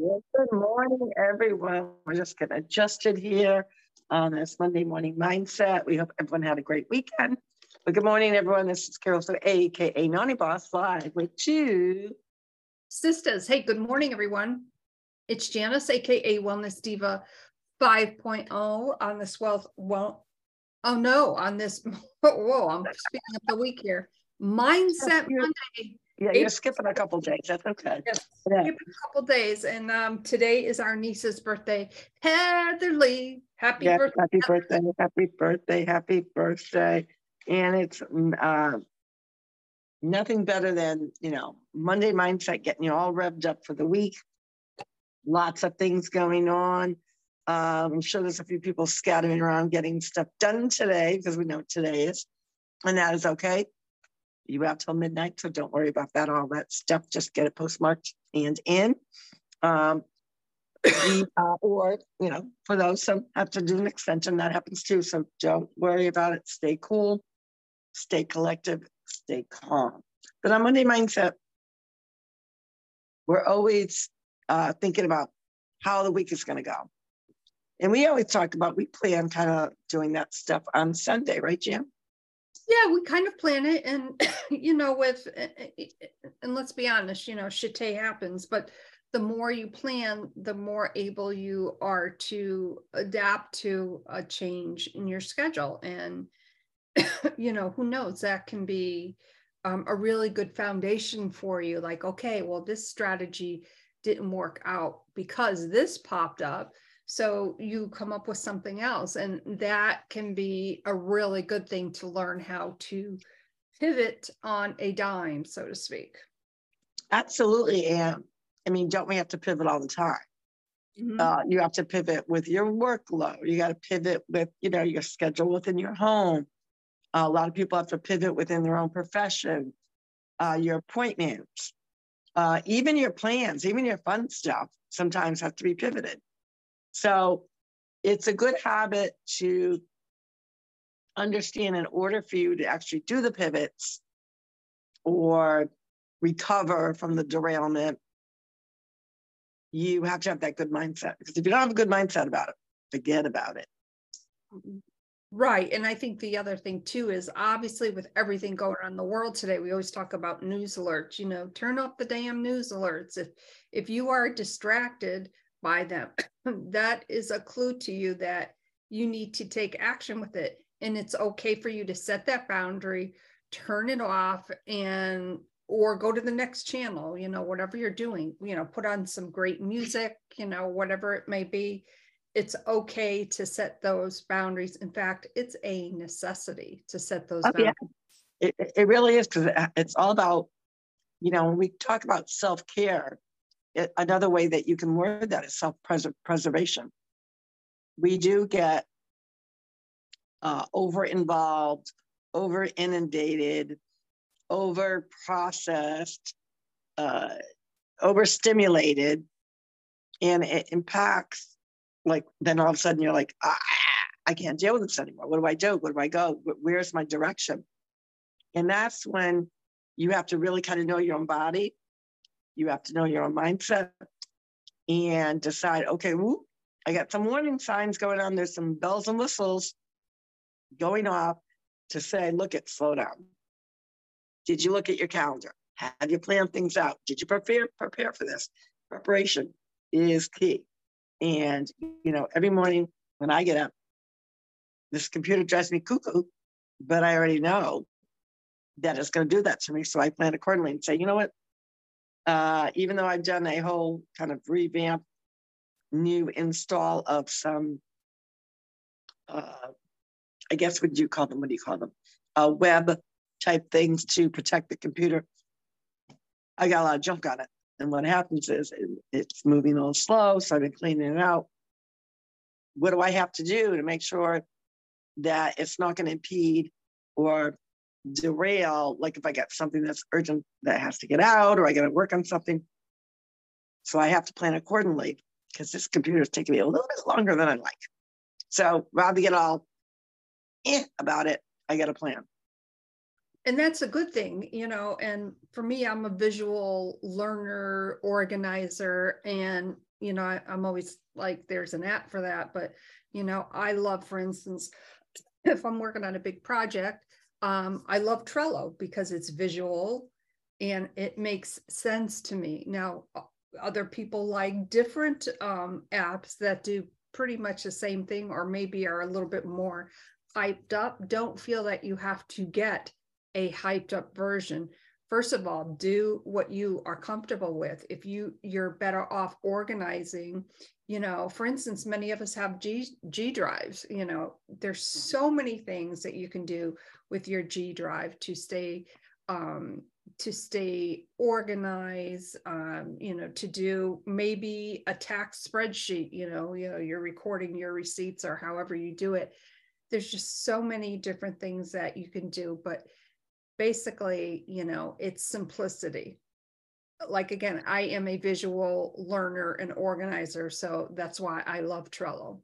Well, good morning, everyone. We're just getting adjusted here on this Monday morning mindset. We hope everyone had a great weekend. But good morning, everyone. This is Carol, so AKA Nani Boss, live with two sisters. Hey, good morning, everyone. It's Janis, AKA Wellness Diva 5.0 on this wealth. Well, oh no, on this. Whoa, I'm speaking up the week here. Mindset Monday yeah, you're skipping a couple days. That's okay. Yes, yeah. skipping a couple days. And um, today is our niece's birthday. Heather-Leigh, happy yes, birthday. Happy birthday, happy birthday, happy birthday. And it's mm, uh, nothing better than, you know, Monday mindset, getting you all revved up for the week. Lots of things going on. Um, I'm sure there's a few people scattering around getting stuff done today because we know today is, and that is okay you out till midnight, so don't worry about that. All that stuff, just get it postmarked and in. Um, uh, or you know, for those some have to do an extension, that happens too. So don't worry about it. Stay cool, stay collective, stay calm. But on Monday mindset, we're always uh, thinking about how the week is going to go. And we always talk about, we plan kind of doing that stuff on Sunday, right, Jim? Yeah, we kind of plan it, and you know, with eh, eh, eh, and let's be honest, you know, shit happens, but the more you plan, the more able you are to adapt to a change in your schedule. And you know, who knows, that can be um, a really good foundation for you. Like, okay, well, this strategy didn't work out because this popped up so you come up with something else. And that can be a really good thing to learn how to pivot on a dime, so to speak. Absolutely. And I mean, don't we have to pivot all the time? Mm-hmm. Uh, you have to pivot with your workload. You got to pivot with, you know, your schedule within your home. Uh, a lot of people have to pivot within their own profession, uh, your appointments, uh, even your plans, even your fun stuff sometimes have to be pivoted. So it's a good habit to understand in order for you to actually do the pivots or recover from the derailment, you have to have that good mindset. Because if you don't have a good mindset about it, forget about it. Right. And I think the other thing too is obviously with everything going on in the world today, we always talk about news alerts, you know, turn off the damn news alerts. If if you are distracted by them. that is a clue to you that you need to take action with it. And it's okay for you to set that boundary, turn it off, and or go to the next channel, you know, whatever you're doing, you know, put on some great music, you know, whatever it may be. It's okay to set those boundaries. In fact, it's a necessity to set those oh, boundaries. Yeah. It, it really is because uh, it's all about, you know, when we talk about self care, another way that you can word that is self-preservation. We do get uh, over involved, over inundated, over processed, uh, overstimulated, and it impacts. Like then all of a sudden you're like, ah, I can't deal with this anymore. What do I do? Where do I go? Where's my direction? And that's when you have to really kind of know your own body you have to know your own mindset and decide, okay, whoop, I got some warning signs going on. There's some bells and whistles going off to say, look at slow down. Did you look at your calendar? Have you planned things out? Did you prepare prepare for this? Preparation is key. And you know, every morning when I get up, this computer drives me cuckoo, but I already know that it's going to do that to me. So I plan accordingly and say, you know what? Uh, even though I've done a whole kind of revamp, new install of some, uh, I guess what do you call them? What do you call them? Uh, web type things to protect the computer. I got a lot of junk on it. And what happens is it, it's moving a little slow. So I've been cleaning it out. What do I have to do to make sure that it's not going to impede or derail, like if I get something that's urgent that has to get out or I got to work on something. So I have to plan accordingly because this computer is taking me a little bit longer than I like. So rather get all eh about it, I got a plan. and that's a good thing, you know. And for me, I'm a visual learner, organizer, and you know, I, I'm always like, there's an app for that. But you know, I love, for instance, if I'm working on a big project, um, I love Trello because it's visual and it makes sense to me. Now, other people like different um, apps that do pretty much the same thing or maybe are a little bit more hyped up. Don't feel that you have to get a hyped up version. First of all, do what you are comfortable with. If you you're better off organizing, you know, for instance, many of us have G G drives, you know, there's so many things that you can do with your G drive to stay um, to stay organized, um, you know, to do maybe a tax spreadsheet, you know, you know, you're recording your receipts or however you do it. There's just so many different things that you can do, but basically, you know, it's simplicity. Like again, I am a visual learner and organizer, so that's why I love Trello.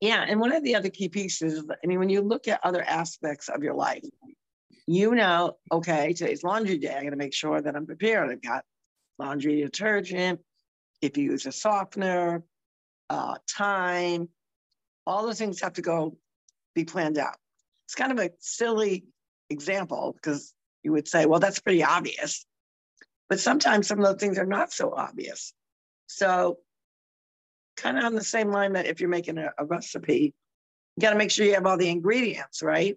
Yeah, and one of the other key pieces, I mean, when you look at other aspects of your life, you know, okay, today's laundry day. I got to make sure that I'm prepared. I've got laundry detergent. If you use a softener, uh, time, all those things have to go be planned out. It's kind of a silly example because you would say, well, that's pretty obvious. But sometimes some of those things are not so obvious. So, kind of on the same line that if you're making a, a recipe, you got to make sure you have all the ingredients, right?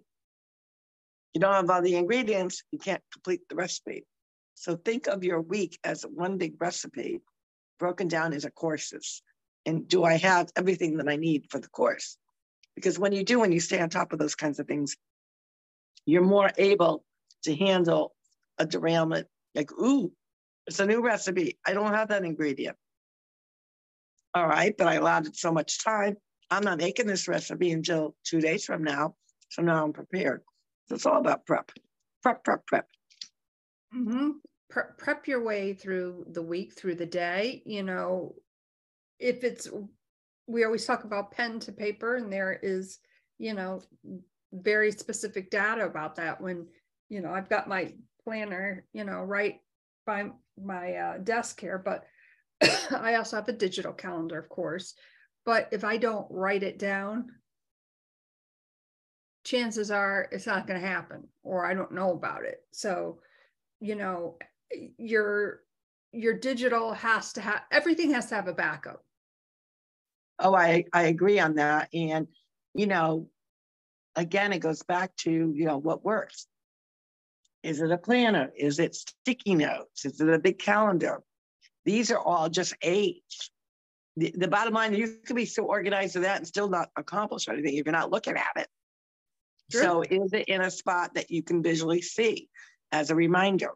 you don't have all the ingredients, you can't complete the recipe. So think of your week as one big recipe broken down into courses. And do I have everything that I need for the course? Because when you do, when you stay on top of those kinds of things, you're more able to handle a derailment like, ooh, it's a new recipe. I don't have that ingredient. All right, but I allowed it so much time. I'm not making this recipe until two days from now. So now I'm prepared. It's all about prep, prep, prep, prep. Mm-hmm. Pre- prep your way through the week, through the day. You know, if it's, we always talk about pen to paper, and there is, you know, very specific data about that. When, you know, I've got my planner, you know, right by my uh, desk here, but I also have a digital calendar, of course. But if I don't write it down, chances are it's not going to happen or I don't know about it. So, you know, your your digital has to have everything has to have a backup. Oh, I I agree on that and you know, again it goes back to, you know, what works. Is it a planner? Is it sticky notes? Is it a big calendar? These are all just age. The, the bottom line, you can be so organized with that and still not accomplish anything if you're not looking at it. Sure. So is it in a spot that you can visually see as a reminder?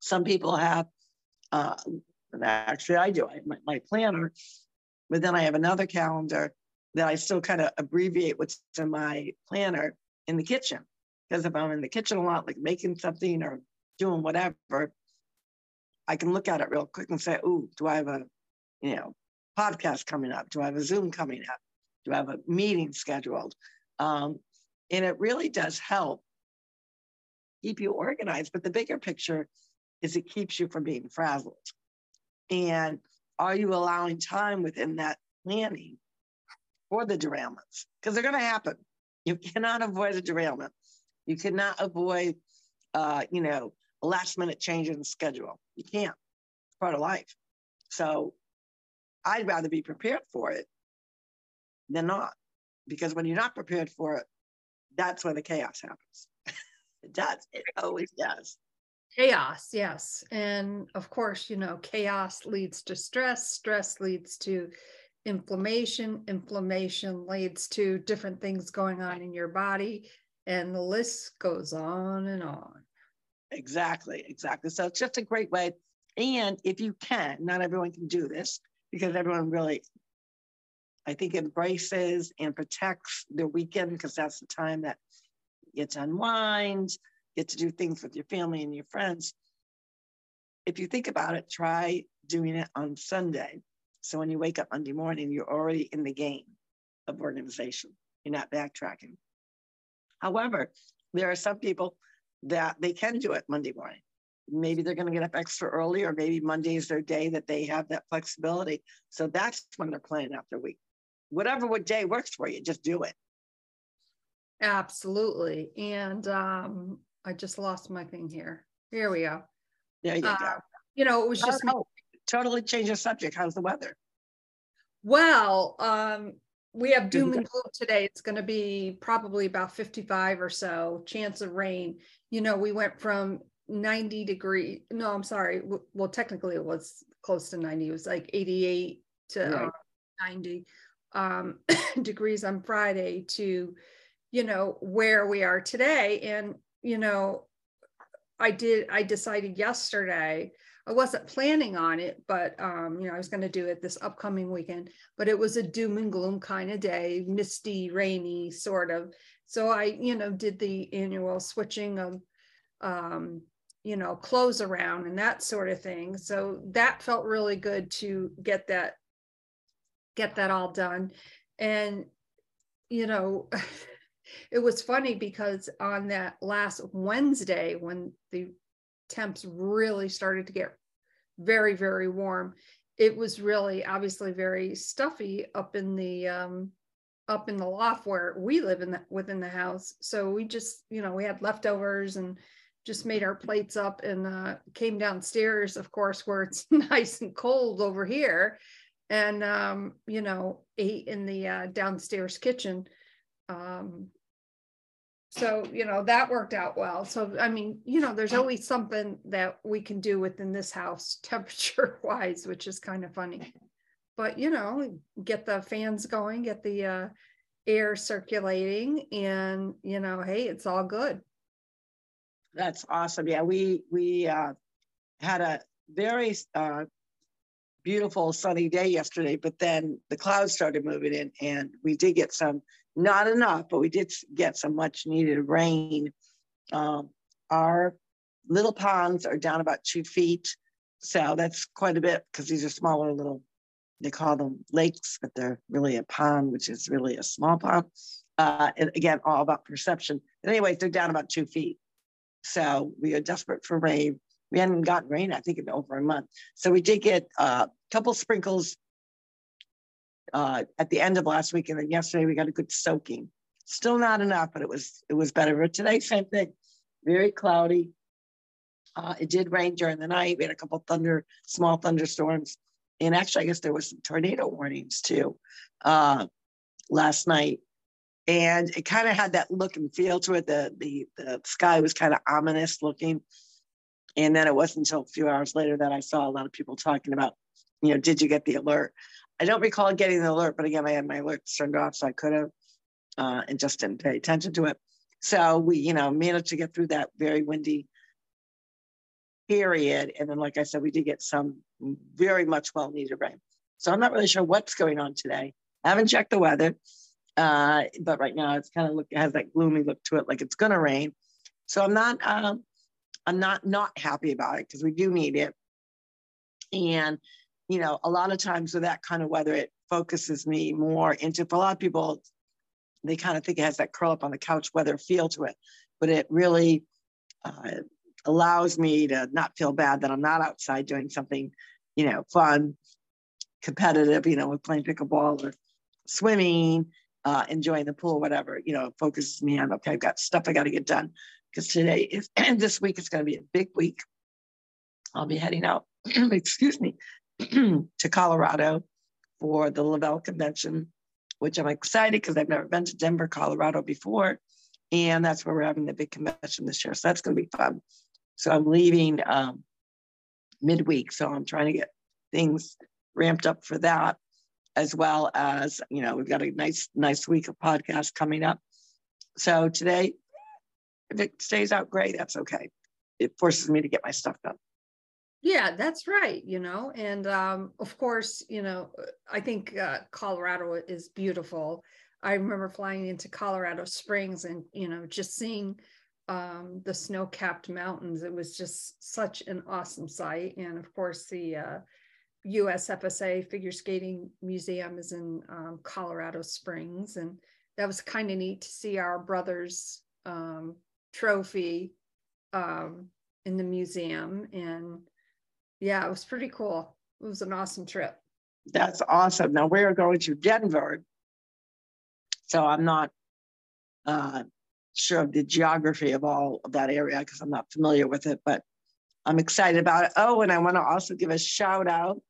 Some people have, uh, actually I do, I my, my planner, but then I have another calendar that I still kind of abbreviate what's in my planner in the kitchen. Because if I'm in the kitchen a lot, like making something or doing whatever, I can look at it real quick and say, "Ooh, do I have a, you know, podcast coming up? Do I have a Zoom coming up? Do I have a meeting scheduled?" Um, and it really does help keep you organized. But the bigger picture is it keeps you from being frazzled. And are you allowing time within that planning for the derailments? Because they're going to happen. You cannot avoid a derailment. You cannot avoid, uh, you know, a last minute change in the schedule. You can't. It's part of life. So I'd rather be prepared for it than not. Because when you're not prepared for it, that's when the chaos happens. it does. It always does. Chaos, yes. And of course, you know, chaos leads to stress, stress leads to inflammation, inflammation leads to different things going on in your body, and the list goes on and on. Exactly, exactly. So it's just a great way. And if you can, not everyone can do this because everyone really I think embraces and protects the weekend because that's the time that you get to unwind, get to do things with your family and your friends. If you think about it, try doing it on Sunday. So when you wake up Monday morning, you're already in the game of organization. You're not backtracking. However, there are some people that they can do it Monday morning. Maybe they're going to get up extra early, or maybe Monday is their day that they have that flexibility. So that's when they're planning out their week. Whatever what day works for you, just do it. Absolutely. And um, I just lost my thing here. Here we go. There you uh, go. You know, it was just oh, totally change the subject. How's the weather? Well, um, we have doom and gloom today. It's going to be probably about 55 or so chance of rain. You know, we went from 90 degree. No, I'm sorry. Well, technically it was close to 90. It was like 88 to right. uh, 90 um, degrees on Friday to, you know, where we are today. And, you know, I did, I decided yesterday I wasn't planning on it, but um, you know, I was going to do it this upcoming weekend. But it was a doom and gloom kind of day, misty, rainy, sort of. So I, you know, did the annual switching of, um, you know, clothes around and that sort of thing. So that felt really good to get that, get that all done. And you know. it was funny because on that last Wednesday, when the temps really started to get very very warm. It was really obviously very stuffy up in the um up in the loft where we live in the within the house. So we just you know we had leftovers and just made our plates up and uh, came downstairs of course where it's nice and cold over here and um, you know ate in the uh, downstairs kitchen. Um, so you know that worked out well. So i mean you know there's always something that we can do within this house temperature wise which is kind of funny. But you know get the fans going get the uh, air circulating and you know hey it's all good. That's awesome. Yeah we we uh, had a very uh, beautiful sunny day yesterday but then the clouds started moving in and we did get some not enough, but we did get some much needed rain. Um, our little ponds are down about two feet. So that's quite a bit because these are smaller little, they call them lakes, but they're really a pond, which is really a small pond. Uh, and again, all about perception. And anyways, they're down about two feet. So we are desperate for rain. We hadn't gotten rain, I think, in over a month. So we did get a couple sprinkles uh, at the end of last week, and then yesterday we got a good soaking. Still not enough, but it was it was better. But today, same thing, very cloudy. Uh, it did rain during the night. We had a couple thunder, small thunderstorms, and actually, I guess there was some tornado warnings too uh, last night. And it kind of had that look and feel to it. The the the sky was kind of ominous looking. And then it wasn't until a few hours later that I saw a lot of people talking about, you know, did you get the alert? I don't recall getting the alert, but again, I had my alerts turned off, so I could have, uh, and just didn't pay attention to it. So we, you know, managed to get through that very windy period. And then, like I said, we did get some very much well needed rain. So I'm not really sure what's going on today. I haven't checked the weather, uh, but right now it's kind of look has that gloomy look to it, like it's going to rain. So I'm not, um, I'm not not happy about it because we do need it. And you know, a lot of times with that kind of weather, it focuses me more into, for a lot of people, they kind of think it has that curl up on the couch weather feel to it, but it really uh, allows me to not feel bad that I'm not outside doing something, you know, fun, competitive, you know, with playing pickleball or swimming, uh, enjoying the pool, whatever, you know, focuses me on, okay, I've got stuff I got to get done. Because today is, and this week is going to be a big week. I'll be heading out, excuse me, to Colorado for the Le-Vel Convention, which I'm excited because I've never been to Denver, Colorado before. And that's where we're having the big convention this year. So that's going to be fun. So I'm leaving um, midweek. So I'm trying to get things ramped up for that, as well as, you know, we've got a nice, nice week of podcasts coming up. So today, if it stays out gray, that's okay. It forces me to get my stuff done. Yeah, that's right. You know, and um, of course, you know, I think uh, Colorado is beautiful. I remember flying into Colorado Springs and you know just seeing um, the snow-capped mountains. It was just such an awesome sight, and of course, the uh, USFSA Figure Skating Museum is in um, Colorado Springs, and that was kind of neat to see our brothers um, trophy um, in the museum. And yeah, it was pretty cool. It was an awesome trip. That's awesome. Now we're going to Denver. So I'm not uh, sure of the geography of all of that area because I'm not familiar with it, but I'm excited about it. Oh, and I want to also give a shout out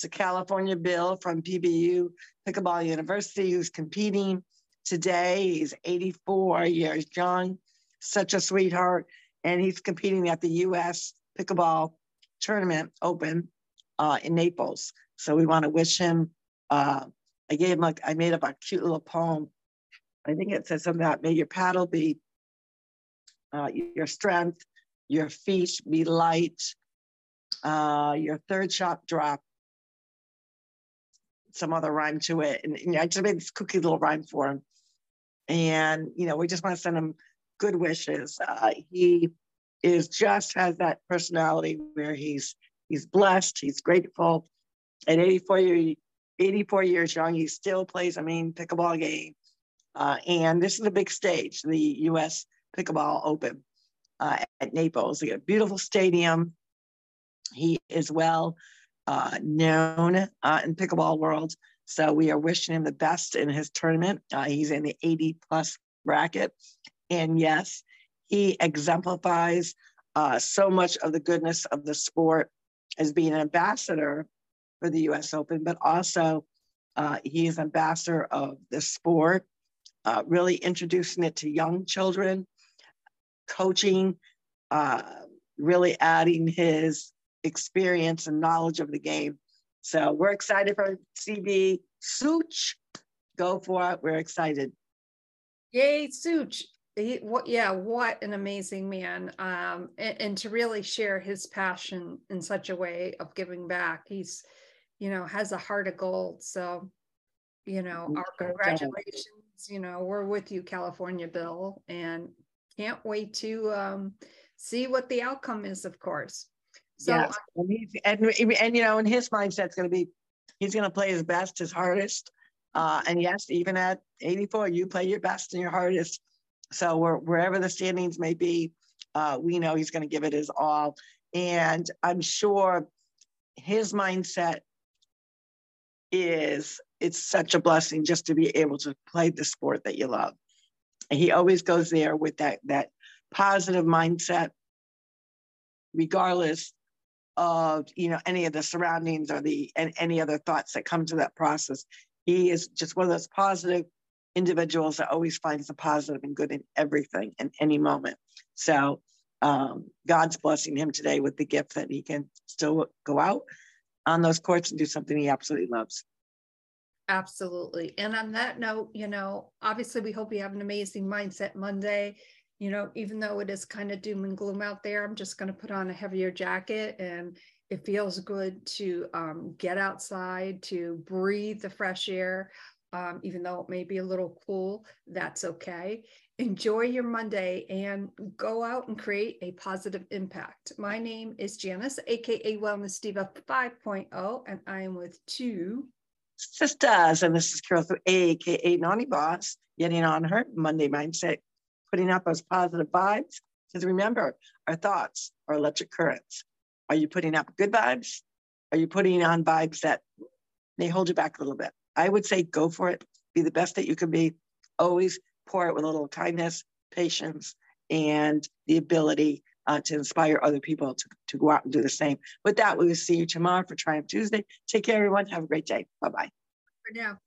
to California Bill from PBU Pickleball University who's competing today. He's 84 years young, such a sweetheart, and he's competing at the U.S. Pickleball Tournament Open uh, in Naples. So we want to wish him. Uh, I gave him like I made up a cute little poem. I think it says something about may your paddle be uh, your strength, your feet be light, uh, your third shot drop some other rhyme to it. And, and I just made this cookie little rhyme for him. And, you know, we just want to send him good wishes. Uh, he is just has that personality where he's he's blessed, he's grateful. At 84 years, 84 years young, he still plays a mean pickleball game. Uh, and this is a big stage, the U.S. Pickleball Open uh, at Naples. a beautiful stadium. He is well uh, known uh, in pickleball world. So we are wishing him the best in his tournament. Uh, he's in the 80 plus bracket. And yes, he exemplifies uh, so much of the goodness of the sport as being an ambassador for the US Open, but also uh, he is ambassador of the sport, uh, really introducing it to young children, coaching, uh, really adding his experience and knowledge of the game. So we're excited for CB Such. Go for it. We're excited. Yay, Such. He, what, yeah, what an amazing man. Um, and, and to really share his passion in such a way of giving back. He's, you know, has a heart of gold. So, you know, our congratulations. You know, we're with you, California Bill, and can't wait to um, see what the outcome is, of course. So yes. and, he's, and, and, you know, in his mindset, it's going to be, he's going to play his best, his hardest. Uh, and yes, even at 84, you play your best and your hardest. So wherever the standings may be, uh, we know he's going to give it his all. And I'm sure his mindset is it's such a blessing just to be able to play the sport that you love. And he always goes there with that that positive mindset, regardless of you know any of the surroundings or the and any other thoughts that come to that process. He is just one of those positive individuals that always finds the positive and good in everything in any moment. So um, God's blessing him today with the gift that he can still go out on those courts and do something he absolutely loves. Absolutely. And on that note, you know, obviously we hope you have an amazing mindset Monday you know, even though it is kind of doom and gloom out there, I'm just going to put on a heavier jacket and it feels good to um, get outside, to breathe the fresh air. Um, even though it may be a little cool, that's okay. Enjoy your Monday and go out and create a positive impact. My name is Janis, aka Wellness Diva 5.0, and I am with two sisters. And this is Carol, aka Naughty Boss, getting on her Monday mindset putting out those positive vibes. Because remember, our thoughts are electric currents. Are you putting out good vibes? Are you putting on vibes that may hold you back a little bit? I would say go for it. Be the best that you can be. Always pour it with a little kindness, patience, and the ability uh, to inspire other people to, to go out and do the same. With that, we will see you tomorrow for Triumph Tuesday. Take care, everyone. Have a great day. Bye bye. For now.